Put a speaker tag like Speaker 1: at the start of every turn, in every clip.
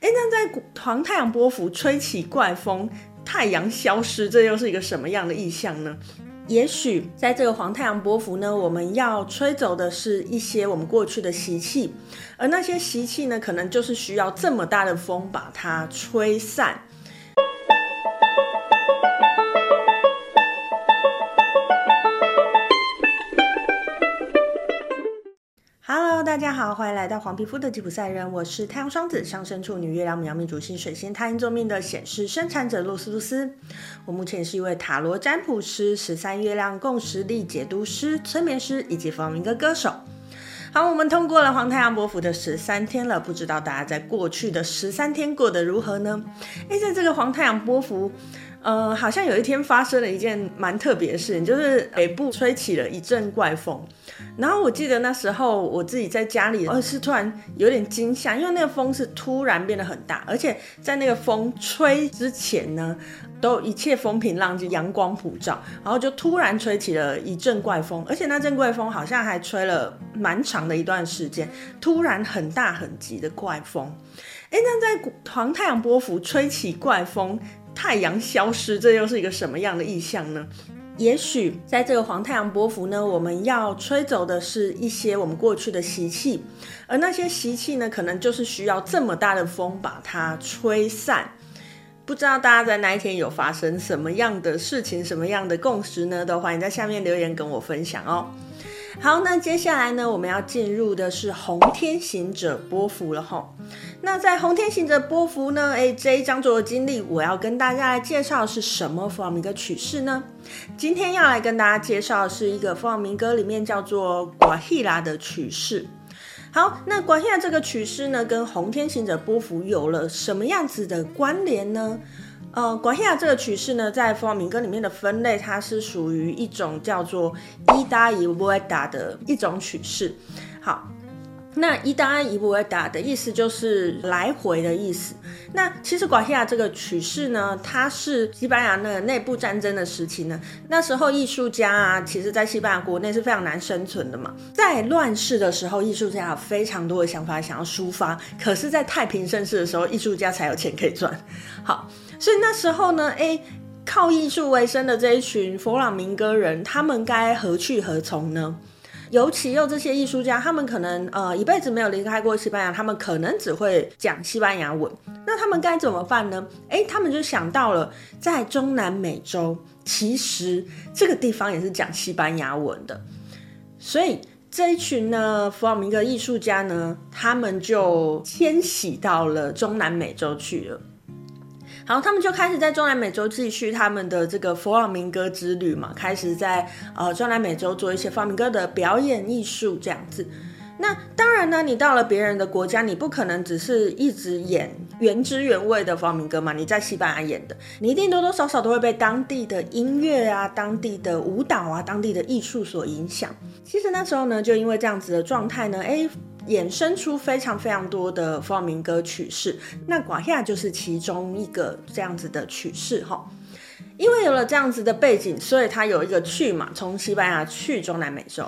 Speaker 1: 哎，那在黄太阳波幅吹起怪风，太阳消失，这又是一个什么样的意象呢？也许在这个黄太阳波幅呢，我们要吹走的是一些我们过去的习气，而那些习气呢，可能就是需要这么大的风把它吹散。大家好，欢迎来到黄皮肤的吉普赛人，我是太阳双子上升处女月亮牡羊命主星水星太阴坐命的显示生产者露丝露丝。我目前是一位塔罗占卜师、十三月亮共识力解读师、催眠师以及弗明哥歌手。好，我们通过了黄太阳波符的十三天了，不知道大家在过去的十三天过得如何呢？诶，在这个黄太阳波符。呃，好像有一天发生了一件蛮特别的事情，就是北部吹起了一阵怪风，然后我记得那时候我自己在家里，而，是突然有点惊吓，因为那个风是突然变得很大，而且在那个风吹之前呢，都一切风平浪静，阳光普照，然后就突然吹起了一阵怪风，而且那阵怪风好像还吹了蛮长的一段时间，突然很大很急的怪风，哎，那在黄太阳波符吹起怪风。太阳消失，这又是一个什么样的意象呢？也许在这个黄太阳波符呢，我们要吹走的是一些我们过去的习气，而那些习气呢，可能就是需要这么大的风把它吹散。不知道大家在那一天有发生什么样的事情，什么样的共识呢？都欢迎在下面留言跟我分享哦。好，那接下来呢，我们要进入的是红天行者波符了吼。那在红天行者波符呢，哎，这一张做的经历，我要跟大家来介绍是什么弗朗明哥曲式呢？今天要来跟大家介绍的是一个弗朗明哥里面叫做瓜希拉的曲式。好，那瓜希拉这个曲式呢，跟红天行者波符有了什么样子的关联呢？呃，瓜希拉这个曲式呢，在弗朗明哥里面的分类，它是属于一种叫做伊达伊维达的一种曲式。好，那伊达伊维达的意思就是来回的意思。那其实瓜希拉这个曲式呢，它是西班牙那内部战争的时期呢，那时候艺术家啊，其实在西班牙国内是非常难生存的嘛。在乱世的时候，艺术家有非常多的想法想要抒发，可是，在太平盛世的时候，艺术家才有钱可以赚。好。所以那时候呢，诶，靠艺术为生的这一群弗朗明哥人，他们该何去何从呢？尤其又这些艺术家，他们可能呃一辈子没有离开过西班牙，他们可能只会讲西班牙文，那他们该怎么办呢？诶，他们就想到了在中南美洲，其实这个地方也是讲西班牙文的，所以这一群呢弗朗明哥艺术家呢，他们就迁徙到了中南美洲去了。然后他们就开始在中南美洲继续他们的这个弗朗明哥之旅嘛，开始在呃中南美洲做一些弗朗明哥的表演艺术这样子。那当然呢，你到了别人的国家，你不可能只是一直演原汁原味的弗朗明哥嘛。你在西班牙演的，你一定多多少少都会被当地的音乐啊、当地的舞蹈啊、当地的艺术所影响。其实那时候呢，就因为这样子的状态呢，哎。衍生出非常非常多的弗朗明哥曲式，那寡夏就是其中一个这样子的曲式哈。因为有了这样子的背景，所以他有一个去嘛，从西班牙去中南美洲。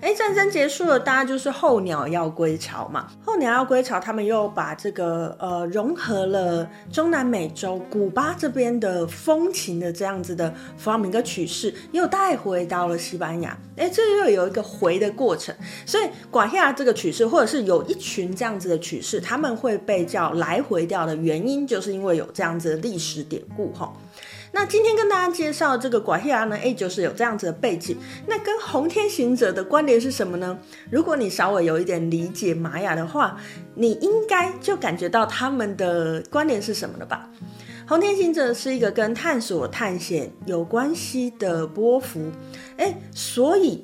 Speaker 1: 哎，战争结束了，大家就是候鸟要归巢嘛。候鸟要归巢，他们又把这个呃融合了中南美洲古巴这边的风情的这样子的弗朗明哥曲式，又带回到了西班牙。哎，这又有一个回的过程。所以瓜希拉这个曲式，或者是有一群这样子的曲式，他们会被叫来回调的原因，就是因为有这样子的历史典故哈。那今天跟大家介绍这个寡希拉呢，诶，就是有这样子的背景。那跟红天行者的关联是什么呢？如果你稍微有一点理解玛雅的话，你应该就感觉到他们的关联是什么了吧？红天行者是一个跟探索、探险有关系的波符，诶，所以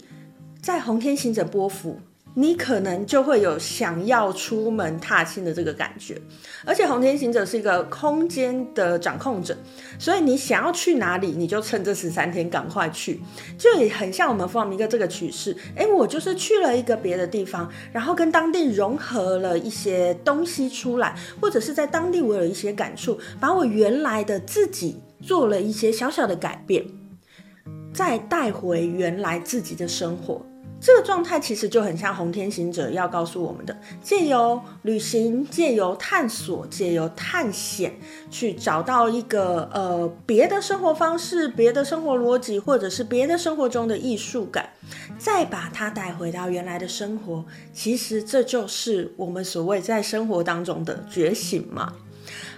Speaker 1: 在红天行者波幅。你可能就会有想要出门踏青的这个感觉，而且红天行者是一个空间的掌控者，所以你想要去哪里，你就趁这十三天赶快去，就也很像我们弗朗明哥这个曲式。哎，我就是去了一个别的地方，然后跟当地融合了一些东西出来，或者是在当地我有一些感触，把我原来的自己做了一些小小的改变，再带回原来自己的生活。这个状态其实就很像红天行者要告诉我们的：借由旅行，借由探索，借由探险，去找到一个呃别的生活方式、别的生活逻辑，或者是别的生活中的艺术感，再把它带回到原来的生活。其实这就是我们所谓在生活当中的觉醒嘛。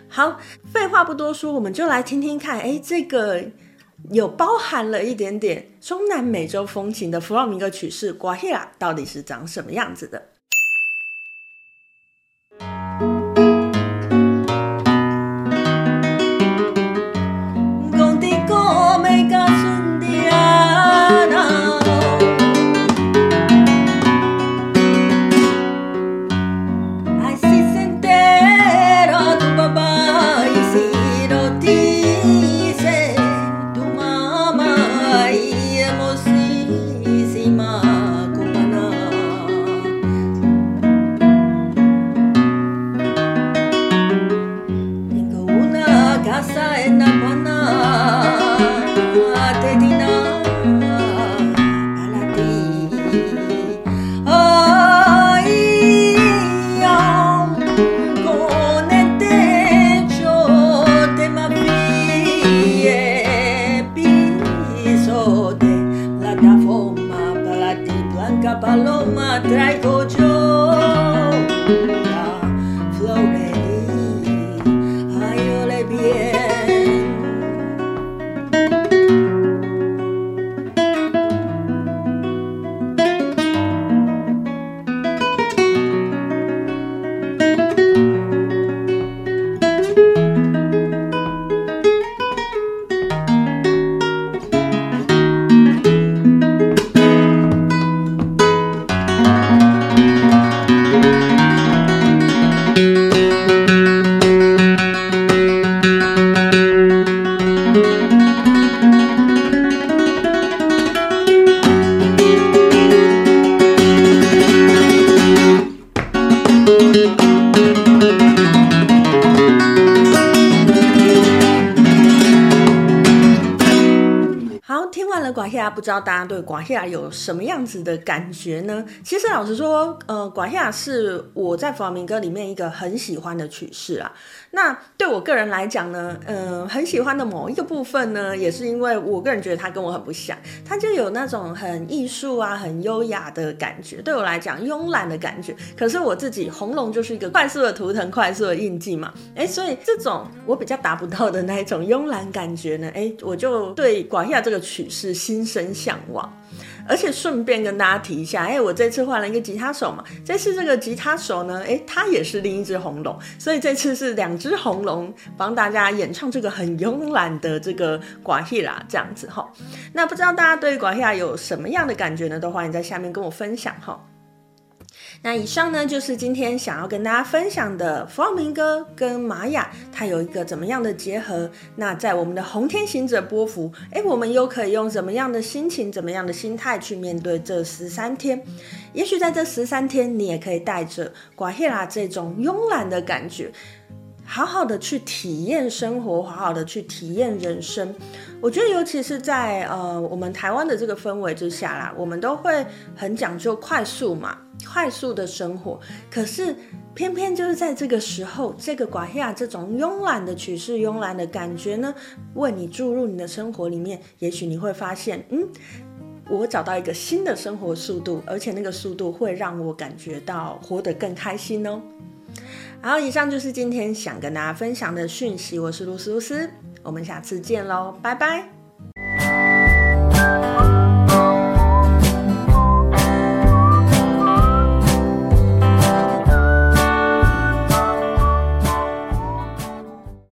Speaker 1: 好，废话不多说，我们就来听听看，哎，这个。有包含了一点点中南美洲风情的弗朗明哥曲式《瓜希拉》到底是长什么样子的？瓜希拉不知道大家对瓜希拉有什么样子的感觉呢？其实老实说，呃，瓜希拉是我在弗朗明哥里面一个很喜欢的曲式啊。那对我个人来讲呢，嗯、呃，很喜欢的某一个部分呢，也是因为我个人觉得它跟我很不像，它就有那种很艺术啊、很优雅的感觉。对我来讲，慵懒的感觉。可是我自己红龙就是一个快速的图腾、快速的印记嘛，哎，所以这种我比较达不到的那一种慵懒感觉呢，哎，我就对瓜希拉这个曲式心生向往。而且顺便跟大家提一下，哎，我这次换了一个吉他手嘛，这次这个吉他手呢，哎，他也是另一只红龙，所以这次是两只红龙帮大家演唱这个很慵懒的这个寡希拉这样子哈。那不知道大家对寡希拉有什么样的感觉呢？都欢迎在下面跟我分享哈。那以上呢，就是今天想要跟大家分享的弗朗明哥跟玛雅，它有一个怎么样的结合？那在我们的红天行者波幅，哎，我们又可以用怎么样的心情、怎么样的心态去面对这十三天？也许在这十三天，你也可以带着瓜希拉这种慵懒的感觉，好好的去体验生活，好好的去体验人生。我觉得，尤其是在呃我们台湾的这个氛围之下啦，我们都会很讲究快速嘛。快速的生活，可是偏偏就是在这个时候，这个瓜希拉这种慵懒的曲式、慵懒的感觉呢，为你注入你的生活里面，也许你会发现，嗯，我找到一个新的生活速度，而且那个速度会让我感觉到活得更开心哦。好，以上就是今天想跟大家分享的讯息，我是露丝露丝，我们下次见喽，拜拜。